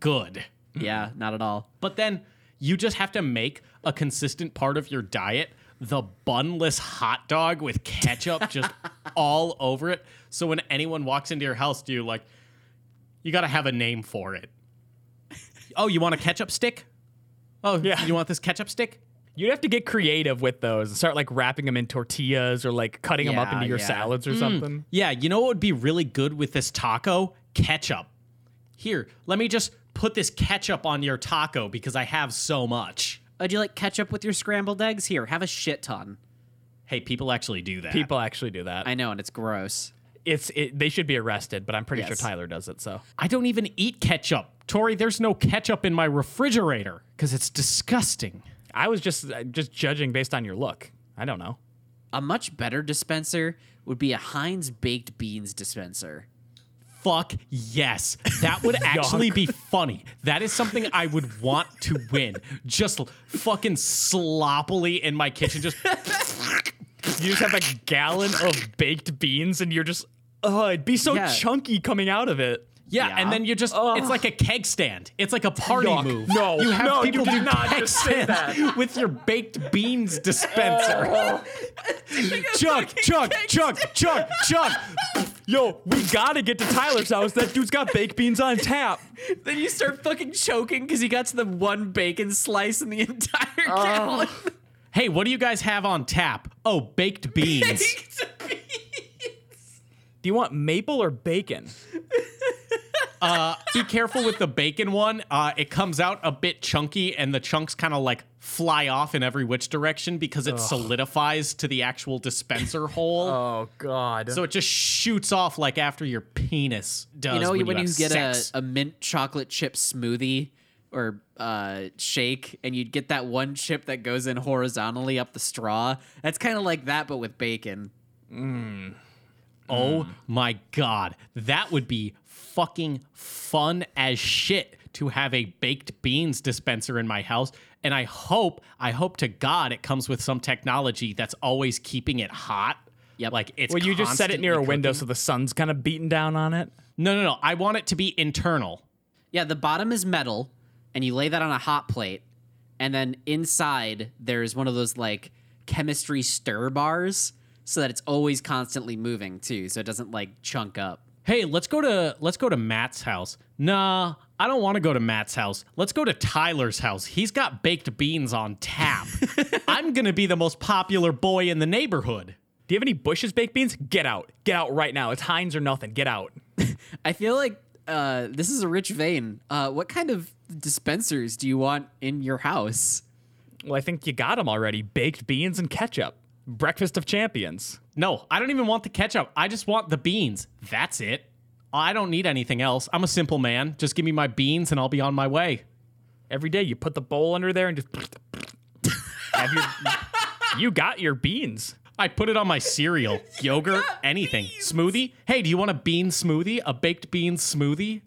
good. yeah, not at all. But then you just have to make a consistent part of your diet the bunless hot dog with ketchup just all over it. So when anyone walks into your house, do you like you got to have a name for it? Oh, you want a ketchup stick? Oh, Yeah. You want this ketchup stick? You'd have to get creative with those and start like wrapping them in tortillas or like cutting them up into your yeah. salads or mm. something. Yeah, you know what would be really good with this taco? Ketchup. Here, let me just put this ketchup on your taco because I have so much. Oh, do you like ketchup with your scrambled eggs? Here, have a shit ton. Hey, people actually do that. People actually do that. I know, and it's gross. it's it, they should be arrested, but I'm pretty Yes. sure Tyler does it. So I don't even eat ketchup. Tori, there's no ketchup in my refrigerator because it's disgusting. I was just uh, just judging based on your look. I don't know. A much better dispenser would be a Heinz baked beans dispenser. Fuck yes. That would actually be funny. That is something I would want to win. Just fucking sloppily in my kitchen, just You just have a gallon of baked beans, and you're just oh, it'd be so Yeah. chunky coming out of it. Yeah, Yeah. and then you just it's like a keg stand. It's like a party Yuck. move. No, you have no, you people did do not keg just say stands with your baked beans dispenser. Oh. chug, chug, chug, chug, chug. Yo, we gotta get to Tyler's house. That dude's got baked beans on tap. Then you start fucking choking because you got to the one bacon slice in the entire gallon. Hey, what do you guys have on tap? Oh, baked beans. Do you want maple or bacon? Be careful with the bacon one. Uh, it comes out a bit chunky, and the chunks kind of like fly off in every which direction because it solidifies to the actual dispenser hole. Oh God. So it just shoots off like after your penis does. You know when when you, have get a, a mint chocolate chip smoothie or uh, shake, and you'd get that one chip that goes in horizontally up the straw. That's kind of like that, but with bacon. Oh my god, that would be fucking fun as shit to have a baked beans dispenser in my house. And I hope, I hope to God it comes with some technology that's always keeping it hot. Yep. Like it's Well, you just set it near a constantly window so the sun's kind of beating down on it. No, no, no. I want it to be internal. Yeah, the bottom is metal, and you lay that on a hot plate, and then inside there's one of those like chemistry stir bars, so that it's always constantly moving too, so it doesn't like chunk up. Hey, let's go to let's go to Matt's house. Nah, I don't want to go to Matt's house. Let's go to Tyler's house. He's got baked beans on tap. I'm gonna be the most popular boy in the neighborhood. Do you have any Bush's baked beans? Get out. Get out right now. It's Heinz or nothing. Get out. I feel like uh, this is a rich vein. Uh, what kind of dispensers do you want in your house? Well, I think you got them already. Baked beans and ketchup. Breakfast of champions. No, I don't even want the ketchup. I just want the beans. That's it. I don't need anything else. I'm a simple man. Just give me my beans and I'll be on my way. Every day you put the bowl under there and just have your You got your beans. I put it on my cereal, yogurt, anything. Smoothie? Hey, do you want a bean smoothie? A baked bean smoothie?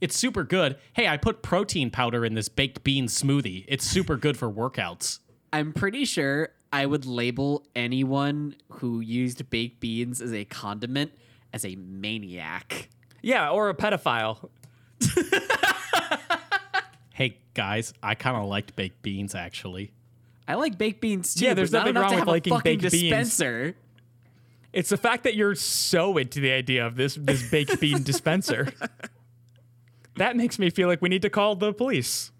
It's super good. Hey, I put protein powder in this baked bean smoothie. It's super good for workouts. I'm pretty sure I would label anyone who used baked beans as a condiment as a maniac. Yeah, or a pedophile. Hey, guys, I kind of liked baked beans actually. I like baked beans too. Yeah, there's but not nothing wrong with have liking a fucking baked beans. dispenser. It's the fact that you're so into the idea of this this baked bean dispenser. That makes me feel like we need to call the police.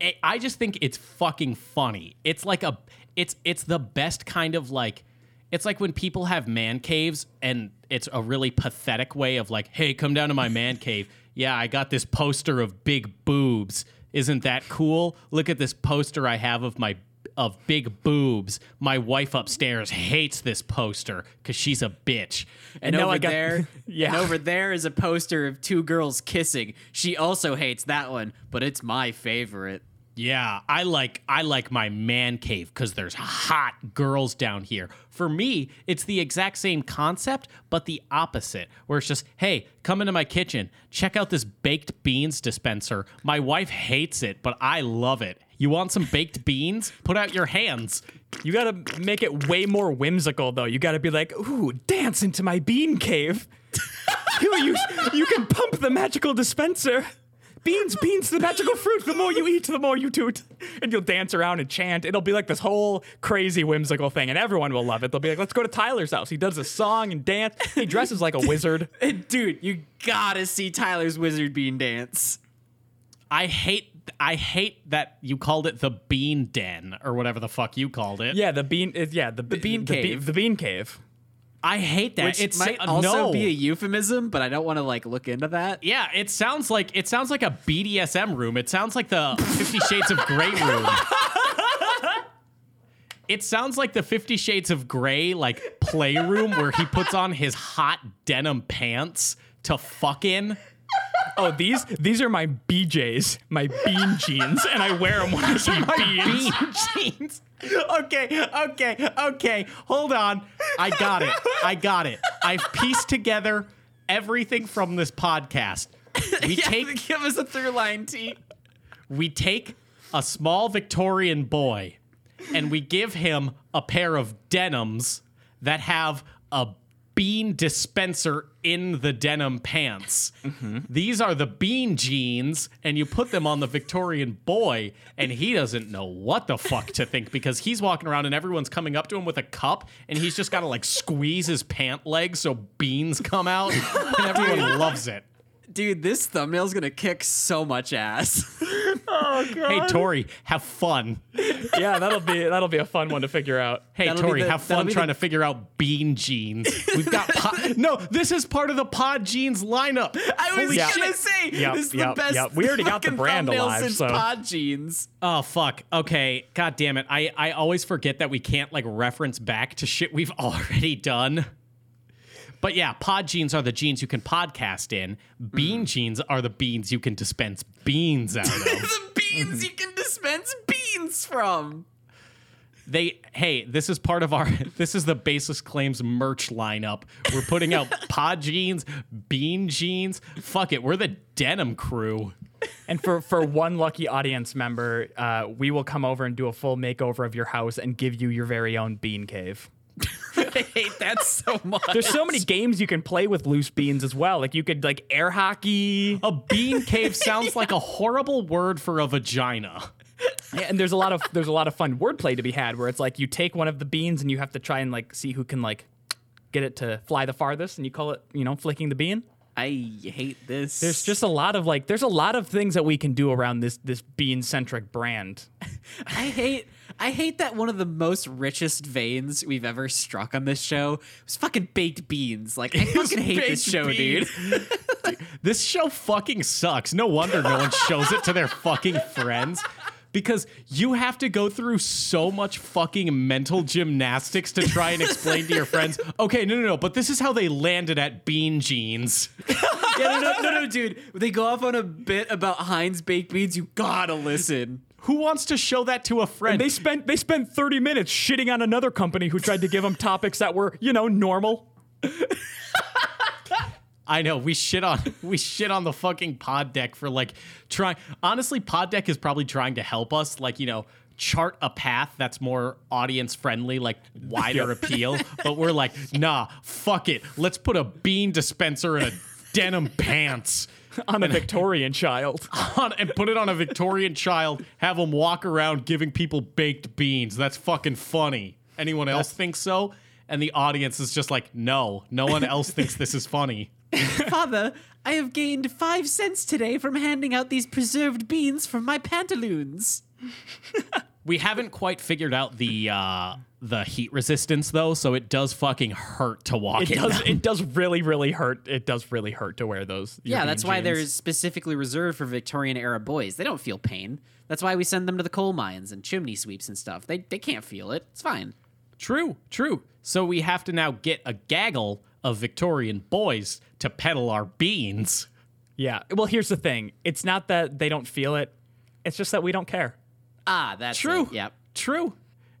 I- I just think it's fucking funny. It's like a it's it's the best kind of like it's like when people have man caves and it's a really pathetic way of like, "Hey, come down to my man cave. Yeah, I got this poster of big boobs. Isn't that cool? Look at this poster I have of my of big boobs. My wife upstairs hates this poster cuz she's a bitch." And now over got- there, Yeah. and over there is a poster of two girls kissing. She also hates that one, but it's my favorite. Yeah, I like I like my man cave because there's hot girls down here. For me, it's the exact same concept, but the opposite. Where it's just, hey, come into my kitchen, check out this baked beans dispenser. My wife hates it, but I love it. You want some baked beans? Put out your hands. You gotta make it way more whimsical, though. You gotta be like, "Ooh, dance into my bean cave." you, you, you can pump the magical dispenser. Beans, beans, the magical fruit. The more you eat, the more you toot. And you'll dance around and chant. It'll be like this whole crazy whimsical thing, and everyone will love it. They'll be like, "Let's go to Tyler's house." He does a song and dance. He dresses like a wizard. Dude, you gotta see Tyler's Wizard Bean dance. I hate I hate that you called it the bean den or whatever the fuck you called it. Yeah, the bean. Yeah, the, the bean cave. the bean cave. I hate that. Which it's might uh, also no. be a euphemism, but I don't want to like look into that. Yeah, it sounds like it sounds like a BDSM room. It sounds like the Fifty Shades of Grey room. It sounds like the Fifty Shades of Grey like playroom where he puts on his hot denim pants to fuck in. Oh, these these are my BJs, my bean jeans, and I wear them when I eat beans. Bean jeans. Okay, okay, okay. Hold on. I got it. I got it. I've pieced together everything from this podcast. We take give us a through line, T. we take a small Victorian boy and we give him a pair of denims that have a bean dispenser in the denim pants. These are the bean jeans, and you put them on the Victorian boy, and he doesn't know what the fuck to think because he's walking around and everyone's coming up to him with a cup, and he's just got to like squeeze his pant leg so beans come out, and everyone loves it. Dude, this thumbnail's gonna kick so much ass. Oh god. Hey Tori, have fun. Yeah, that'll be that'll be a fun one to figure out. Hey That'll Tori, the- have fun trying the- to figure out bean jeans. We've got pod- no. This is part of the pod jeans lineup. I was Holy Yeah. gonna shit. say Yep, this is yep, the best. yep. We already got the brand thumbnail alive, since so- Pod Jeans. Oh fuck. Okay. God damn it. I I always forget that we can't like reference back to shit we've already done. But yeah, pod genes are the genes you can podcast in. Bean genes are the beans you can dispense beans out of. the beans you can dispense beans from. they hey, this is part of our this is the baseless claims merch lineup. We're putting out pod jeans, bean jeans. Fuck it, we're the denim crew. And for, for one lucky audience member, uh, we will come over and do a full makeover of your house and give you your very own bean cave. I hate that so much. There's so many games you can play with loose beans as well. Like you could like air hockey. A bean cave sounds like a horrible word for a vagina. Yeah, and there's a lot of there's a lot of fun wordplay to be had where it's like you take one of the beans and you have to try and like see who can like get it to fly the farthest and you call it you know flicking the bean I hate this. there's just a lot of like there's a lot of things that we can do around this this bean centric brand I hate I hate that one of the most richest veins we've ever struck on this show was fucking baked beans. Like I fucking hate this show, dude. beans. This show fucking sucks. No wonder no one shows it to their fucking friends. Because you have to go through so much fucking mental gymnastics to try and explain to your friends, okay, no, no, no, but this is how they landed at Bean Jeans. yeah, no, no, no, no, dude. They go off on a bit about Heinz baked beans, you gotta listen. Who wants to show that to a friend? they spent they spent 30 minutes shitting on another company who tried to give them topics that were you know normal I know we shit on we shit on the fucking pod deck for like trying. Honestly, pod deck is probably trying to help us, like you know, chart a path that's more audience friendly, like wider appeal. But we're like, nah, fuck it. Let's put a bean dispenser in a denim pants on a Victorian child on, and put it on a Victorian child. Have them walk around giving people baked beans. That's fucking funny. Anyone else think so? And the audience is just like, no, no one else thinks this is funny. Father, I have gained five cents today from handing out these preserved beans from my pantaloons. We haven't quite figured out the uh the heat resistance though, so it does fucking hurt to walk it in. does them. it does really really hurt it does really hurt to wear those Yeah, European that's why jeans. they're specifically reserved for Victorian era boys. They don't feel pain. That's why we send them to the coal mines and chimney sweeps and stuff. They they can't feel it. It's fine. True, true. So we have to now get a gaggle of Victorian boys to peddle our beans. yeah well here's the thing it's not that they don't feel it it's just that we don't care Ah, that's True. it. Yep. True.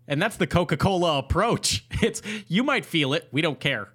And that's the Coca-Cola approach. It's you might feel it, we don't care.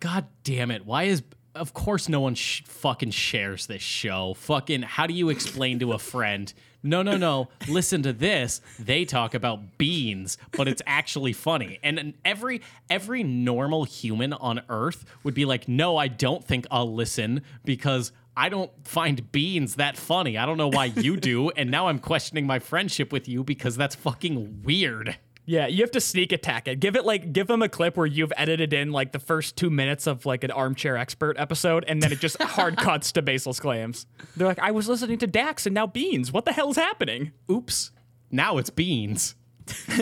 God damn it. Why is of course no one sh- fucking shares this show. Fucking how do you explain to a friend? No, no, no. Listen to this. They talk about beans, but it's actually funny. And, and every every normal human on earth would be like, "No, I don't think I'll listen because I don't find beans that funny. I don't know why you do, and now I'm questioning my friendship with you because that's fucking weird." Yeah, you have to sneak attack it. Give it like give them a clip where you've edited in like the first two minutes of like an armchair expert episode, and then it just hard cuts to Baseless claims. They're like, I was listening to Dax and now Beans. What the hell is happening? Oops. Now it's beans.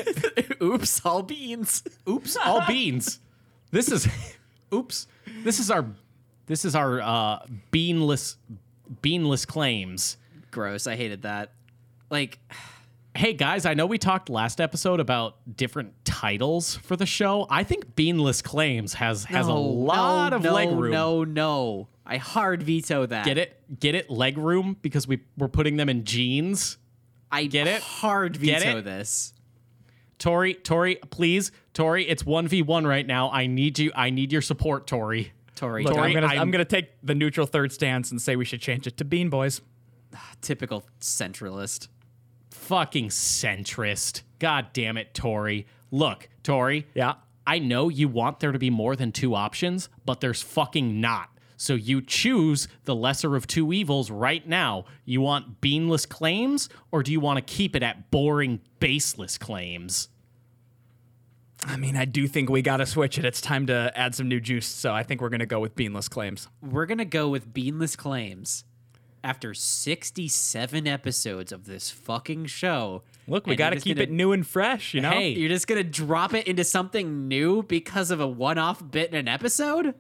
Oops, all beans. Oops, all beans. This is oops. This is our this is our uh beanless beanless claims. Gross. I hated that. Like, Hey guys, I know we talked last episode about different titles for the show. I think beanless claims has has a lot no, of no, leg room. No, no. I hard veto that. Get it? Get it? Leg room because we we're putting them in jeans. I Get it? Hard veto it? this. Tori, Tori, please, Tori, it's 1v1 right now. I need you. I need your support, Tori. Tori, Look, Tori, I'm gonna I'm- I'm, gonna take the neutral third stance and say we should change it to Bean Boys. typical centralist. fucking centrist. God damn it, Tori. Look, Tori. Yeah. I know you want there to be more than two options, but there's fucking not. So you choose the lesser of two evils right now. You want beanless claims, or do you want to keep it at boring, baseless claims? I mean, I do think we gotta switch it. It's time to add some new juice, so I think we're gonna go with beanless claims. We're gonna go with beanless claims. After 67 episodes of this fucking show. Look, we gotta keep gonna- it new and fresh, you know? Hey. You're just gonna drop it into something new because of a one-off bit in an episode?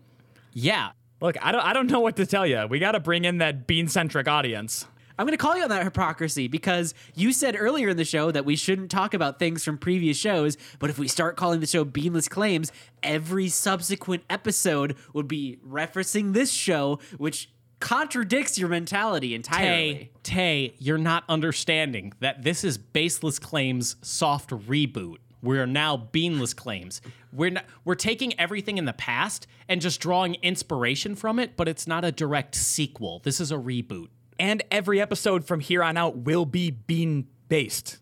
Yeah. Look, I don't I don't know what to tell you. We gotta bring in that bean centric audience. I'm going to call you on that hypocrisy because you said earlier in the show that we shouldn't talk about things from previous shows, but if we start calling the show Beanless Claims, every subsequent episode would be referencing this show, which contradicts your mentality entirely. Tay, Tay, you're not understanding that this is Baseless Claims soft reboot. We're now Beanless Claims. We're not, we're taking everything in the past and just drawing inspiration from it, but it's not a direct sequel. This is a reboot. And every episode from here on out will be bean based.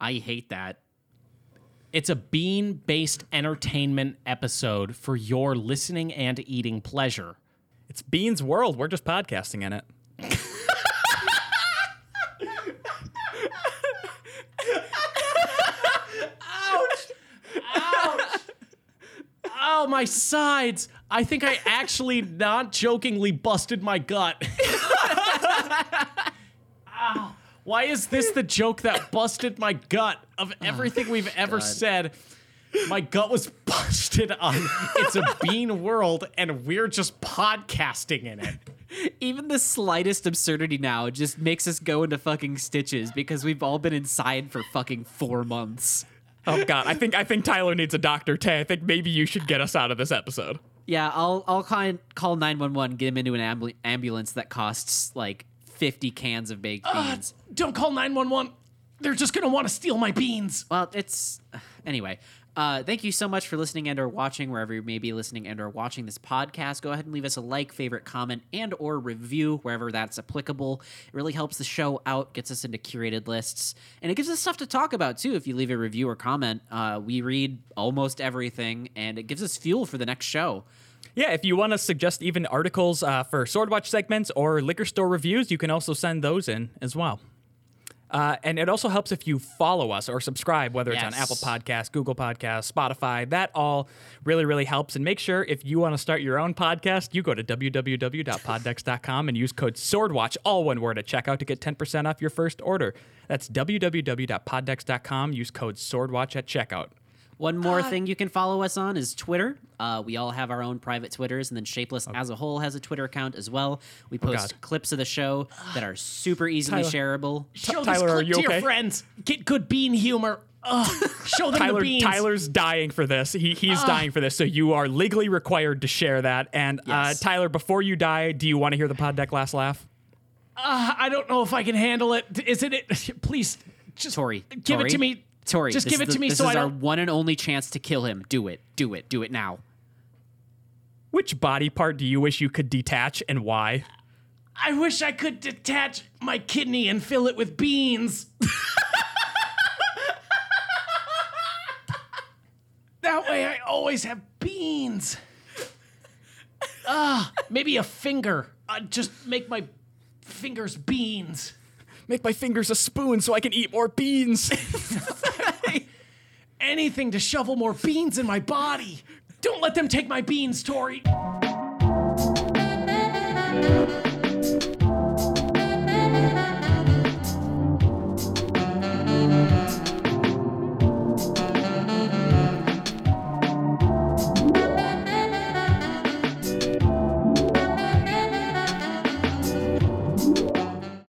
I hate that. It's a bean based entertainment episode for your listening and eating pleasure. It's Bean's World. We're just podcasting in it. Ouch! Ouch. Oh, my sides! I think I actually not jokingly busted my gut. Ow. Why is this the joke that busted my gut of everything we've oh, ever said? My gut was busted on It's a Bean World, and we're just podcasting in it. Even the slightest absurdity now just makes us go into fucking stitches because we've all been inside for fucking four months. Oh God, I think I think Tyler needs a doctor. Tay, I think maybe you should get us out of this episode. Yeah, I'll I'll call call nine one one, get him into an ambu- ambulance that costs like fifty cans of baked beans. Don't call 911. They're just gonna want to steal my beans. Well, it's anyway. Uh, thank you so much for listening and or watching wherever you may be listening and or watching this podcast. Go ahead and leave us a like, favorite, comment, and or review wherever that's applicable. It really helps the show out, gets us into curated lists, and it gives us stuff to talk about too. If you leave a review or comment, uh, we read almost everything, and it gives us fuel for the next show. Yeah, if you want to suggest even articles uh, for Swordwatch segments or liquor store reviews, you can also send those in as well. Uh, and it also helps if you follow us or subscribe, whether it's on Apple Podcasts, Google Podcasts, Spotify. That all really, really helps. And make sure if you want to start your own podcast, you go to www.poddex.com and use code SWORDWATCH, all one word, at checkout to get 10% off your first order. That's www.poddex.com. Use code SWORDWATCH at checkout. One more thing you can follow us on is Twitter. Uh, we all have our own private Twitters, and then Baseless as a whole has a Twitter account as well. We post God. clips of the show that are super easily Tyler. shareable. Show Tyler, this are you to okay? your friends. Get good bean humor. Ugh. Show them the beans. Tyler's dying for this. He, he's dying for this. So you are legally required to share that. And Yes. uh, Tyler, before you die, do you want to hear the pod deck last laugh? Uh, I don't know if I can handle it. Isn't it? Please, just Tori, give Tori, it to me. Tori, just give is it to me This so is I our don't. one and only chance to kill him. Do it. Do it. Do it now. Which body part do you wish you could detach and why? I wish I could detach my kidney and fill it with beans. that way, I always have beans. Ah, maybe a finger. Uh, just make my fingers beans. Make my fingers a spoon so I can eat more beans. Anything to shovel more beans in my body. Don't let them take my beans, Tori.